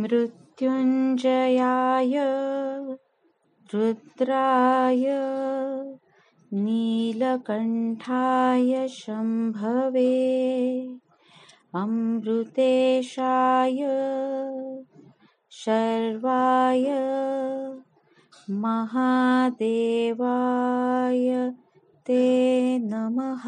मृत्युञ्जयाय रुद्राय नीलकण्ठाय शम्भवे अमृतेशाय शर्वाय महादेवाय ते नमः।